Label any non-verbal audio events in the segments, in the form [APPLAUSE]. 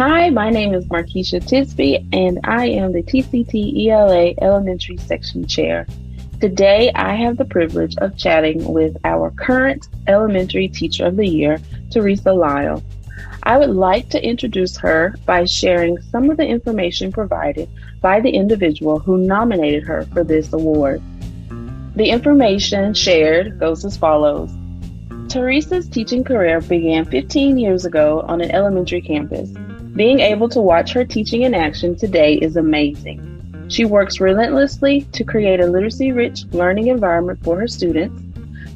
Hi, my name is Markesha Tisby, and I am the TCT ELA Elementary Section Chair. Today, I have the privilege of chatting with our current Elementary Teacher of the Year, Teresa Lyle. I would like to introduce her by sharing some of the information provided by the individual who nominated her for this award. The information shared goes as follows. Teresa's teaching career began 15 years ago on an elementary campus. Being able to watch her teaching in action today is amazing. She works relentlessly to create a literacy rich learning environment for her students.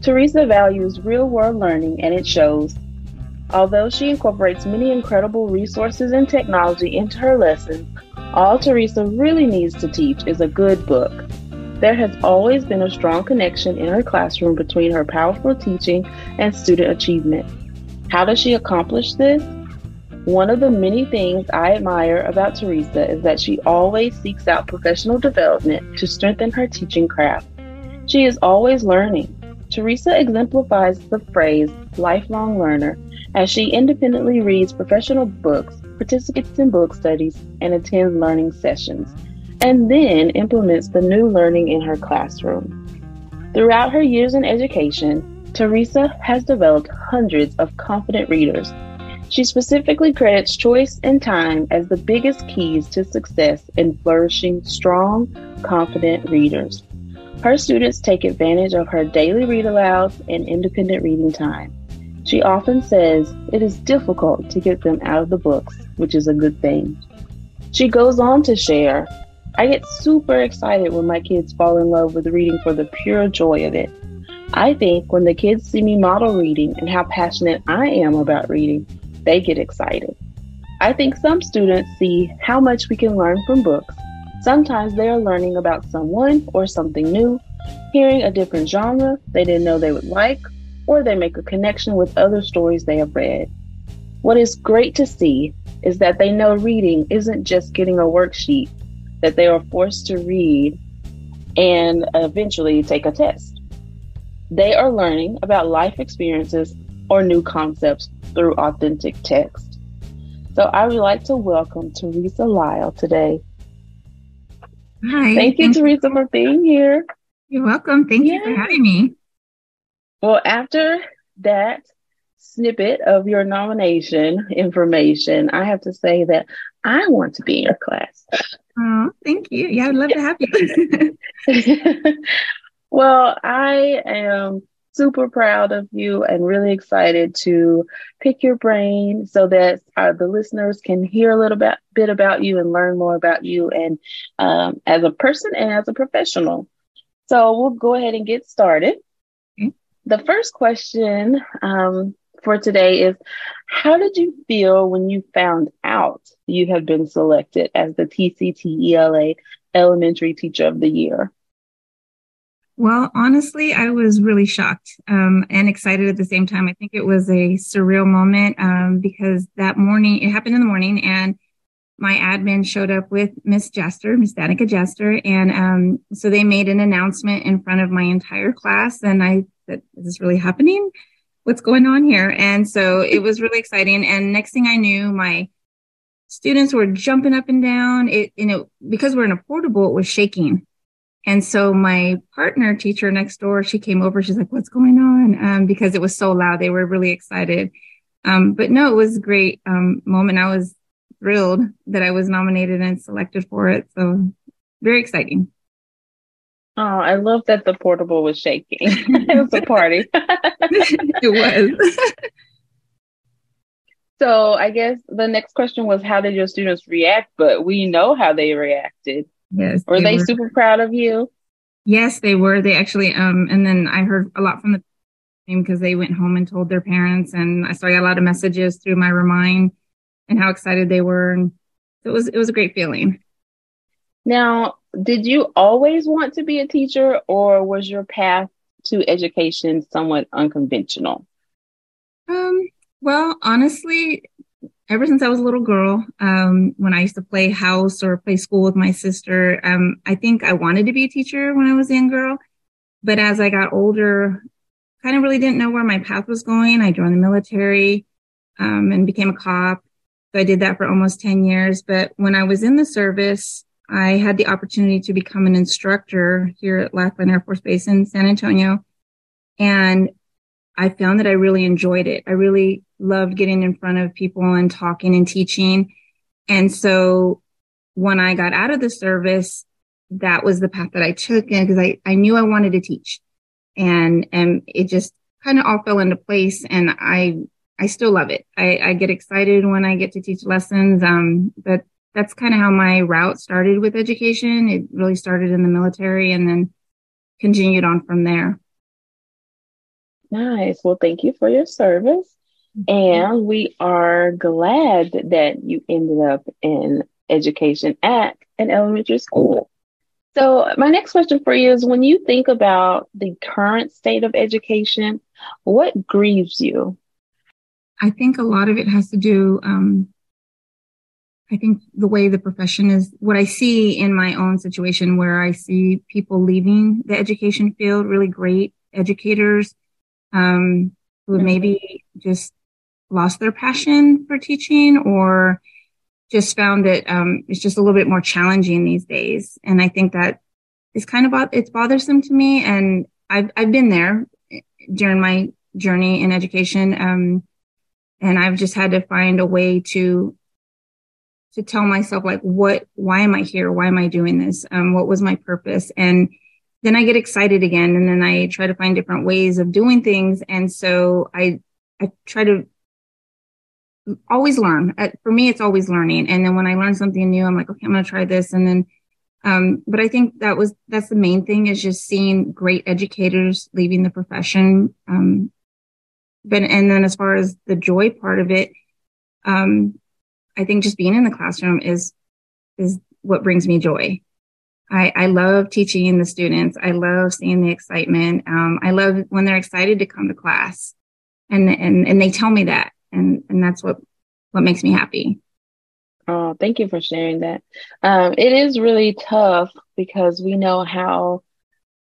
Teresa values real world learning and it shows. Although she incorporates many incredible resources and technology into her lessons, all Teresa really needs to teach is a good book. There has always been a strong connection in her classroom between her powerful teaching and student achievement. How does she accomplish this? One of the many things I admire about Teresa is that she always seeks out professional development to strengthen her teaching craft. She is always learning. Teresa exemplifies the phrase lifelong learner as she independently reads professional books, participates in book studies, and attends learning sessions, and then implements the new learning in her classroom. Throughout her years in education, Teresa has developed hundreds of confident readers she specifically credits choice and time as the biggest keys to success in flourishing strong, confident readers. Her students take advantage of her daily read alouds and independent reading time. She often says it is difficult to get them out of the books, which is a good thing. She goes on to share I get super excited when my kids fall in love with reading for the pure joy of it. I think when the kids see me model reading and how passionate I am about reading, they get excited. I think some students see how much we can learn from books. Sometimes they are learning about someone or something new, hearing a different genre they didn't know they would like, or they make a connection with other stories they have read. What is great to see is that they know reading isn't just getting a worksheet, that they are forced to read and eventually take a test. They are learning about life experiences or new concepts through authentic text. So I would like to welcome Teresa Lyle today. Hi. Thank you, thank Teresa, you. for being here. You're welcome. Thank yeah. you for having me. Well, after that snippet of your nomination information, I have to say that I want to be in your class. Oh, thank you. Yeah, I'd love to have you. [LAUGHS] [LAUGHS] well, I am super proud of you and really excited to pick your brain so that uh, the listeners can hear a little bit, bit about you and learn more about you and um, as a person and as a professional. So we'll go ahead and get started. Okay. The first question um, for today is How did you feel when you found out you had been selected as the TCTELA Elementary Teacher of the Year? Well, honestly, I was really shocked um, and excited at the same time. I think it was a surreal moment um, because that morning, it happened in the morning, and my admin showed up with Miss Jester, Miss Danica Jester, and um, so they made an announcement in front of my entire class, and I said, "Is this really happening? What's going on here?" And so it was really exciting. And next thing I knew, my students were jumping up and down. It, you know, because we're in a portable, it was shaking and so my partner teacher next door, she came over. She's like, what's going on? Um, because it was so loud. They were really excited. Um, but no, it was a great, um, moment. I was thrilled that I was nominated and selected for it. So very exciting. Oh, I love that the portable was shaking. [LAUGHS] it was a party. [LAUGHS] [LAUGHS] it was. so I guess the next question was, how did your students react? But we know how they reacted. Yes. Were they, they were. super proud of you? Yes, they were. They actually, um, and then I heard a lot from the team because they went home and told their parents, and I saw a lot of messages through my remind and how excited they were, and it was it was a great feeling. Now, did you always want to be a teacher, or was your path to education somewhat unconventional? Um. Well, honestly, ever since I was a little girl, um, when I used to play house or play school with my sister, um, I think I wanted to be a teacher when I was a young girl. But as I got older, kind of really didn't know where my path was going. I joined the military, um, and became a cop. So I did that for almost 10 years. But when I was in the service, I had the opportunity to become an instructor here at Lackland Air Force Base in San Antonio. And I found that I really enjoyed it. I really loved getting in front of people and talking and teaching. And so when I got out of the service, that was the path that I took because I, I knew I wanted to teach and, and it just kind of all fell into place and I, I still love it. I, I get excited when I get to teach lessons. Um, but that's kind of how my route started with education. It really started in the military and then continued on from there. Nice. Well, thank you for your service. Mm-hmm. And we are glad that you ended up in education at an elementary school. So, my next question for you is when you think about the current state of education, what grieves you? I think a lot of it has to do, um, I think the way the profession is, what I see in my own situation where I see people leaving the education field, really great educators, um, who mm-hmm. maybe just lost their passion for teaching or just found that um, it's just a little bit more challenging these days. And I think that is kind of it's bothersome to me. And I've I've been there during my journey in education, um, and I've just had to find a way to to tell myself like what why am I here? Why am I doing this? Um, what was my purpose? And then I get excited again, and then I try to find different ways of doing things. And so I I try to always learn. Uh, for me, it's always learning. And then when I learn something new, I'm like, okay, I'm going to try this. And then, um, but I think that was, that's the main thing is just seeing great educators leaving the profession. Um, but, and then as far as the joy part of it, um, I think just being in the classroom is, is what brings me joy. I, I love teaching the students. I love seeing the excitement. Um, I love when they're excited to come to class and, and, and they tell me that and and that's what what makes me happy. Oh, thank you for sharing that. Um, it is really tough because we know how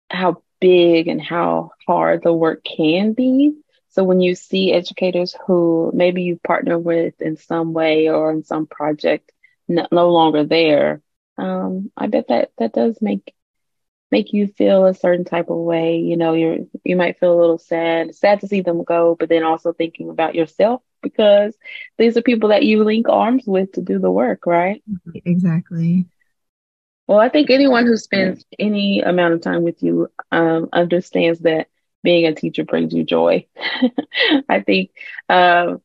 how big and how hard the work can be. So when you see educators who maybe you partner with in some way or in some project no, no longer there, um, I bet that that does make make you feel a certain type of way. You know, you're you might feel a little sad, sad to see them go, but then also thinking about yourself because these are people that you link arms with to do the work, right? Exactly. Well, I think anyone who spends any amount of time with you um, understands that being a teacher brings you joy. [LAUGHS] I think um,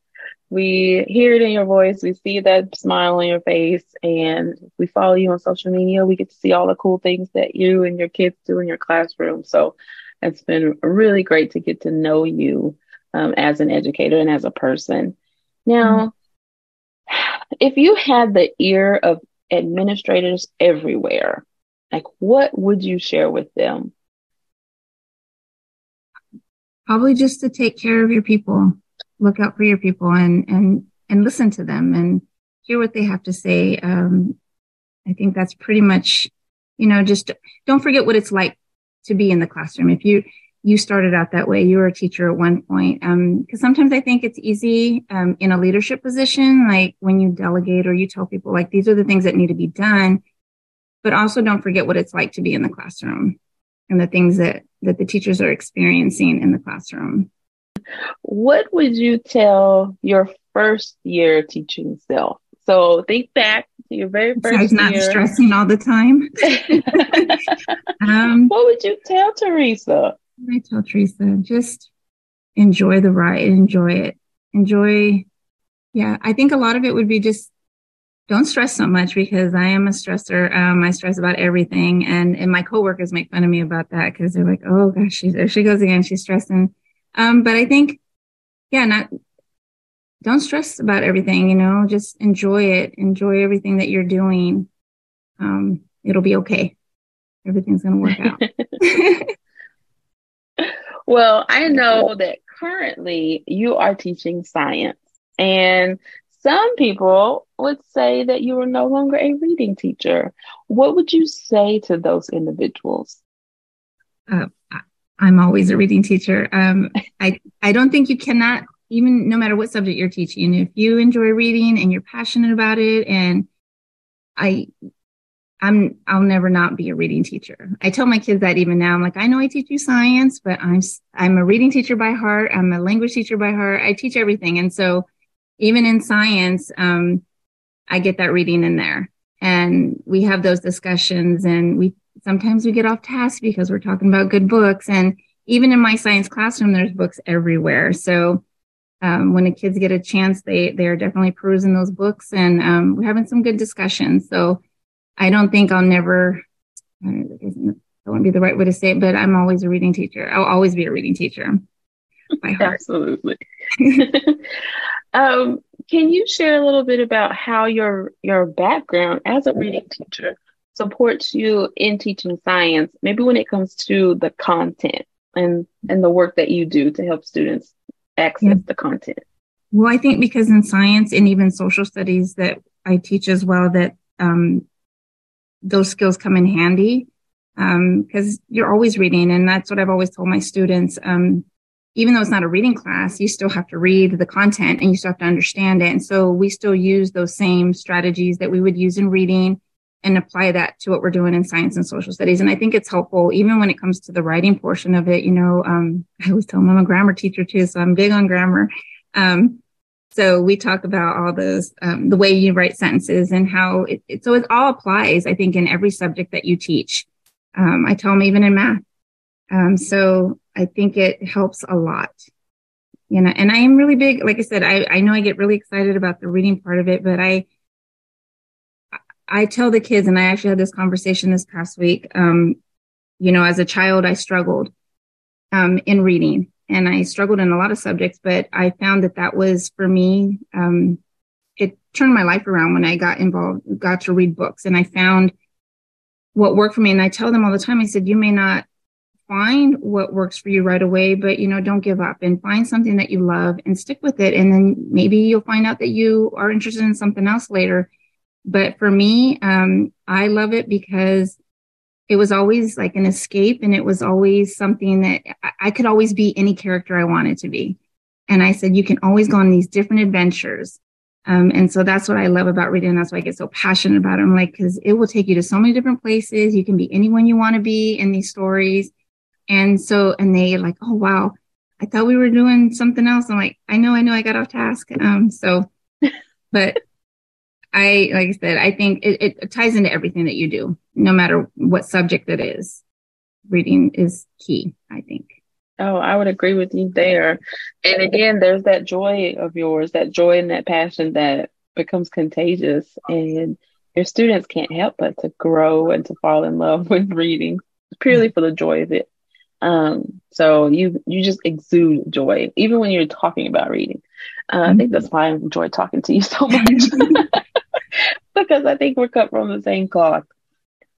we hear it in your voice, we see that smile on your face, and we follow you on social media. We get to see all the cool things that you and your kids do in your classroom. So it's been really great to get to know you um, as an educator and as a person. Now, mm-hmm. if you had the ear of administrators everywhere, like what would you share with them? Probably just to take care of your people, look out for your people and, and, and listen to them and hear what they have to say. Um, I think that's pretty much, you know, just don't forget what it's like to be in the classroom. If you, you started out that way. You were a teacher at one point. Um, cause sometimes I think it's easy, um, in a leadership position, like when you delegate or you tell people like, these are the things that need to be done, but also don't forget what it's like to be in the classroom and the things that, that the teachers are experiencing in the classroom. What would you tell your first year teaching self? So think back to your very first Besides not stressing all the time. [LAUGHS] [LAUGHS] um, what would you tell Teresa? I tell Teresa, just enjoy the ride, enjoy it, enjoy. Yeah, I think a lot of it would be just don't stress so much because I am a stressor. Um, I stress about everything, and and my coworkers make fun of me about that because they're like, "Oh gosh, she's there she goes again. She's stressing." Um, but I think, yeah, not don't stress about everything. You know, just enjoy it. Enjoy everything that you're doing. Um, it'll be okay. Everything's gonna work out. [LAUGHS] [LAUGHS] Well, I know that currently you are teaching science, and some people would say that you are no longer a reading teacher. What would you say to those individuals? Uh, I'm always a reading teacher. Um, I I don't think you cannot even no matter what subject you're teaching, if you enjoy reading and you're passionate about it, and I, I'm, I'll never not be a reading teacher. I tell my kids that even now. I'm like, I know I teach you science, but I'm, I'm a reading teacher by heart. I'm a language teacher by heart. I teach everything. And so even in science, um, I get that reading in there and we have those discussions and we sometimes we get off task because we're talking about good books and even in my science classroom there's books everywhere so um, when the kids get a chance they they're definitely perusing those books and um, we're having some good discussions so i don't think i'll never i to be the right way to say it but i'm always a reading teacher i'll always be a reading teacher by heart absolutely [LAUGHS] um, can you share a little bit about how your your background as a reading teacher supports you in teaching science, maybe when it comes to the content and and the work that you do to help students access yeah. the content? Well, I think because in science and even social studies that I teach as well, that um, those skills come in handy because um, you're always reading, and that's what I've always told my students. Um, even though it's not a reading class, you still have to read the content and you still have to understand it. And so we still use those same strategies that we would use in reading and apply that to what we're doing in science and social studies. And I think it's helpful even when it comes to the writing portion of it. You know, um, [LAUGHS] I always tell them I'm a grammar teacher too, so I'm big on grammar. Um, so we talk about all those, um, the way you write sentences and how it, it, so it all applies, I think, in every subject that you teach. Um, I tell them even in math. Um, so I think it helps a lot. You know, and I am really big, like I said, I, I know I get really excited about the reading part of it, but I, I tell the kids, and I actually had this conversation this past week. Um, you know, as a child, I struggled um, in reading and I struggled in a lot of subjects, but I found that that was for me, um, it turned my life around when I got involved, got to read books and I found what worked for me. And I tell them all the time, I said, you may not find what works for you right away, but you know, don't give up and find something that you love and stick with it. And then maybe you'll find out that you are interested in something else later. But for me, um, I love it because it was always like an escape and it was always something that I could always be any character I wanted to be. And I said, you can always go on these different adventures. Um, and so that's what I love about reading. That's why I get so passionate about it. I'm like, cause it will take you to so many different places. You can be anyone you want to be in these stories. And so, and they like, oh, wow, I thought we were doing something else. I'm like, I know, I know I got off task. Um, so, but I, like I said, I think it, it ties into everything that you do, no matter what subject it is. Reading is key, I think. Oh, I would agree with you there. And again, there's that joy of yours, that joy and that passion that becomes contagious. And your students can't help but to grow and to fall in love [LAUGHS] with reading purely for the joy of it. Um, so you you just exude joy, even when you're talking about reading. Uh, mm-hmm. I think that's why I enjoy talking to you so [LAUGHS] much [LAUGHS] because I think we're cut from the same cloth.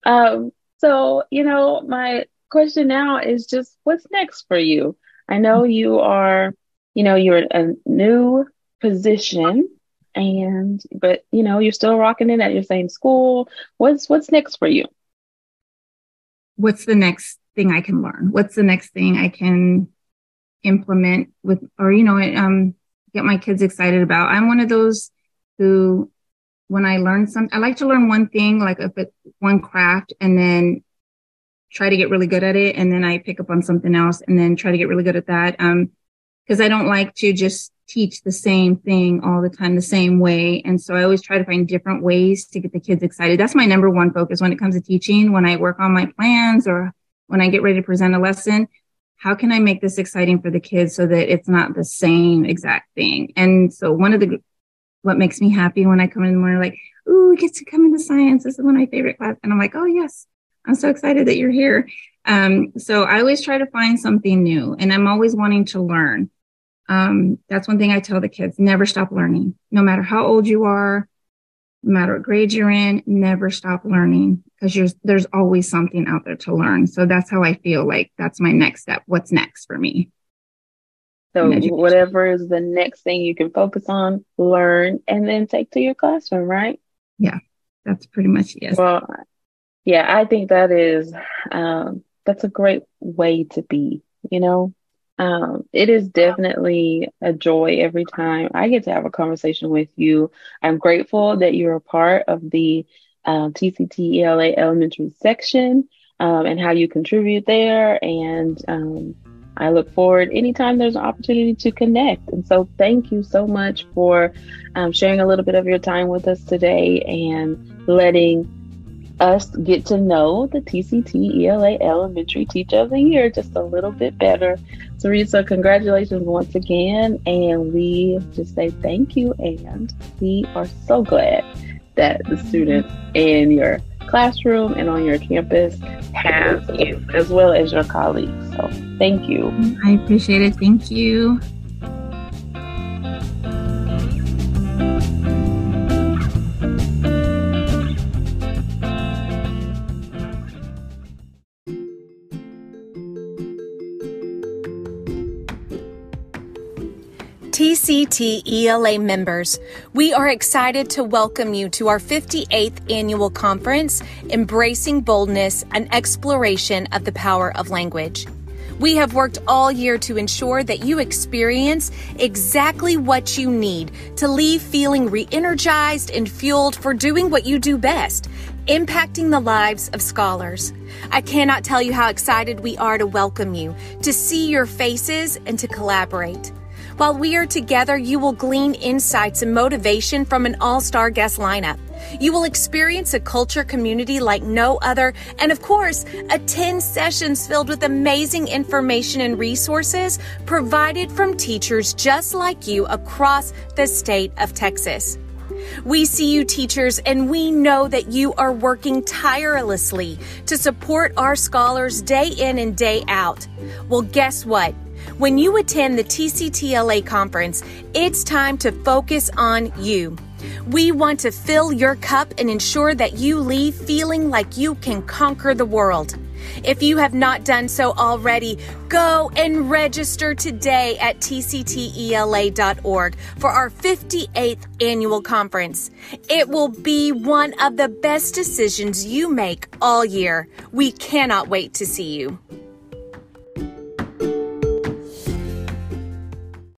Um, so you know, my question now is just what's next for you? I know you are, you know, you're a new position and but you know you're still rocking it at your same school what's what's next for you what's the next thing I can learn? What's the next thing I can implement with, or, you know, um, get my kids excited about? I'm one of those who, when I learn something, I like to learn one thing, like if it's one craft and then try to get really good at it. And then I pick up on something else and then try to get really good at that. Um, cause I don't like to just teach the same thing all the time, the same way. And so I always try to find different ways to get the kids excited. That's my number one focus when it comes to teaching. When I work on my plans or when I get ready to present a lesson, how can I make this exciting for the kids so that it's not the same exact thing? And so one of the, what makes me happy when I come in the morning, like, ooh, we get to come into science. This is one of my favorite class. And I'm like, oh, yes, I'm so excited that you're here. Um, so I always try to find something new and I'm always wanting to learn. Um, that's one thing I tell the kids, never stop learning, no matter how old you are, no matter what grade you're in, never stop learning because there's always something out there to learn. So that's how I feel like that's my next step. What's next for me? So whatever is the next thing you can focus on, learn, and then take to your classroom, right? Yeah, that's pretty much yes. Well, yeah, I think that is um, that's a great way to be. You know, Um, it is definitely a joy every time I get to have a conversation with you. I'm grateful that you're a part of the TCT ELA elementary section um, and how you contribute there. And um, I look forward anytime there's an opportunity to connect. And so, thank you so much for um, sharing a little bit of your time with us today and letting us get to know the TCT ELA Elementary Teacher of the Year just a little bit better. Teresa, congratulations once again. And we just say thank you. And we are so glad that the students and your classroom and on your campus have you, as well as your colleagues. So thank you. I appreciate it. Thank you. TCT ELA members, we are excited to welcome you to our 58th annual conference, Embracing Boldness, an exploration of the power of language. We have worked all year to ensure that you experience exactly what you need to leave feeling re energized and fueled for doing what you do best impacting the lives of scholars. I cannot tell you how excited we are to welcome you, to see your faces, and to collaborate. While we are together, you will glean insights and motivation from an all star guest lineup. You will experience a culture community like no other, and of course, attend sessions filled with amazing information and resources provided from teachers just like you across the state of Texas. We see you, teachers, and we know that you are working tirelessly to support our scholars day in and day out. Well, guess what? When you attend the TCTELA conference, it's time to focus on you. We want to fill your cup and ensure that you leave feeling like you can conquer the world. If you have not done so already, go and register today at tctela.org for our 58th annual conference. It will be one of the best decisions you make all year. We cannot wait to see you.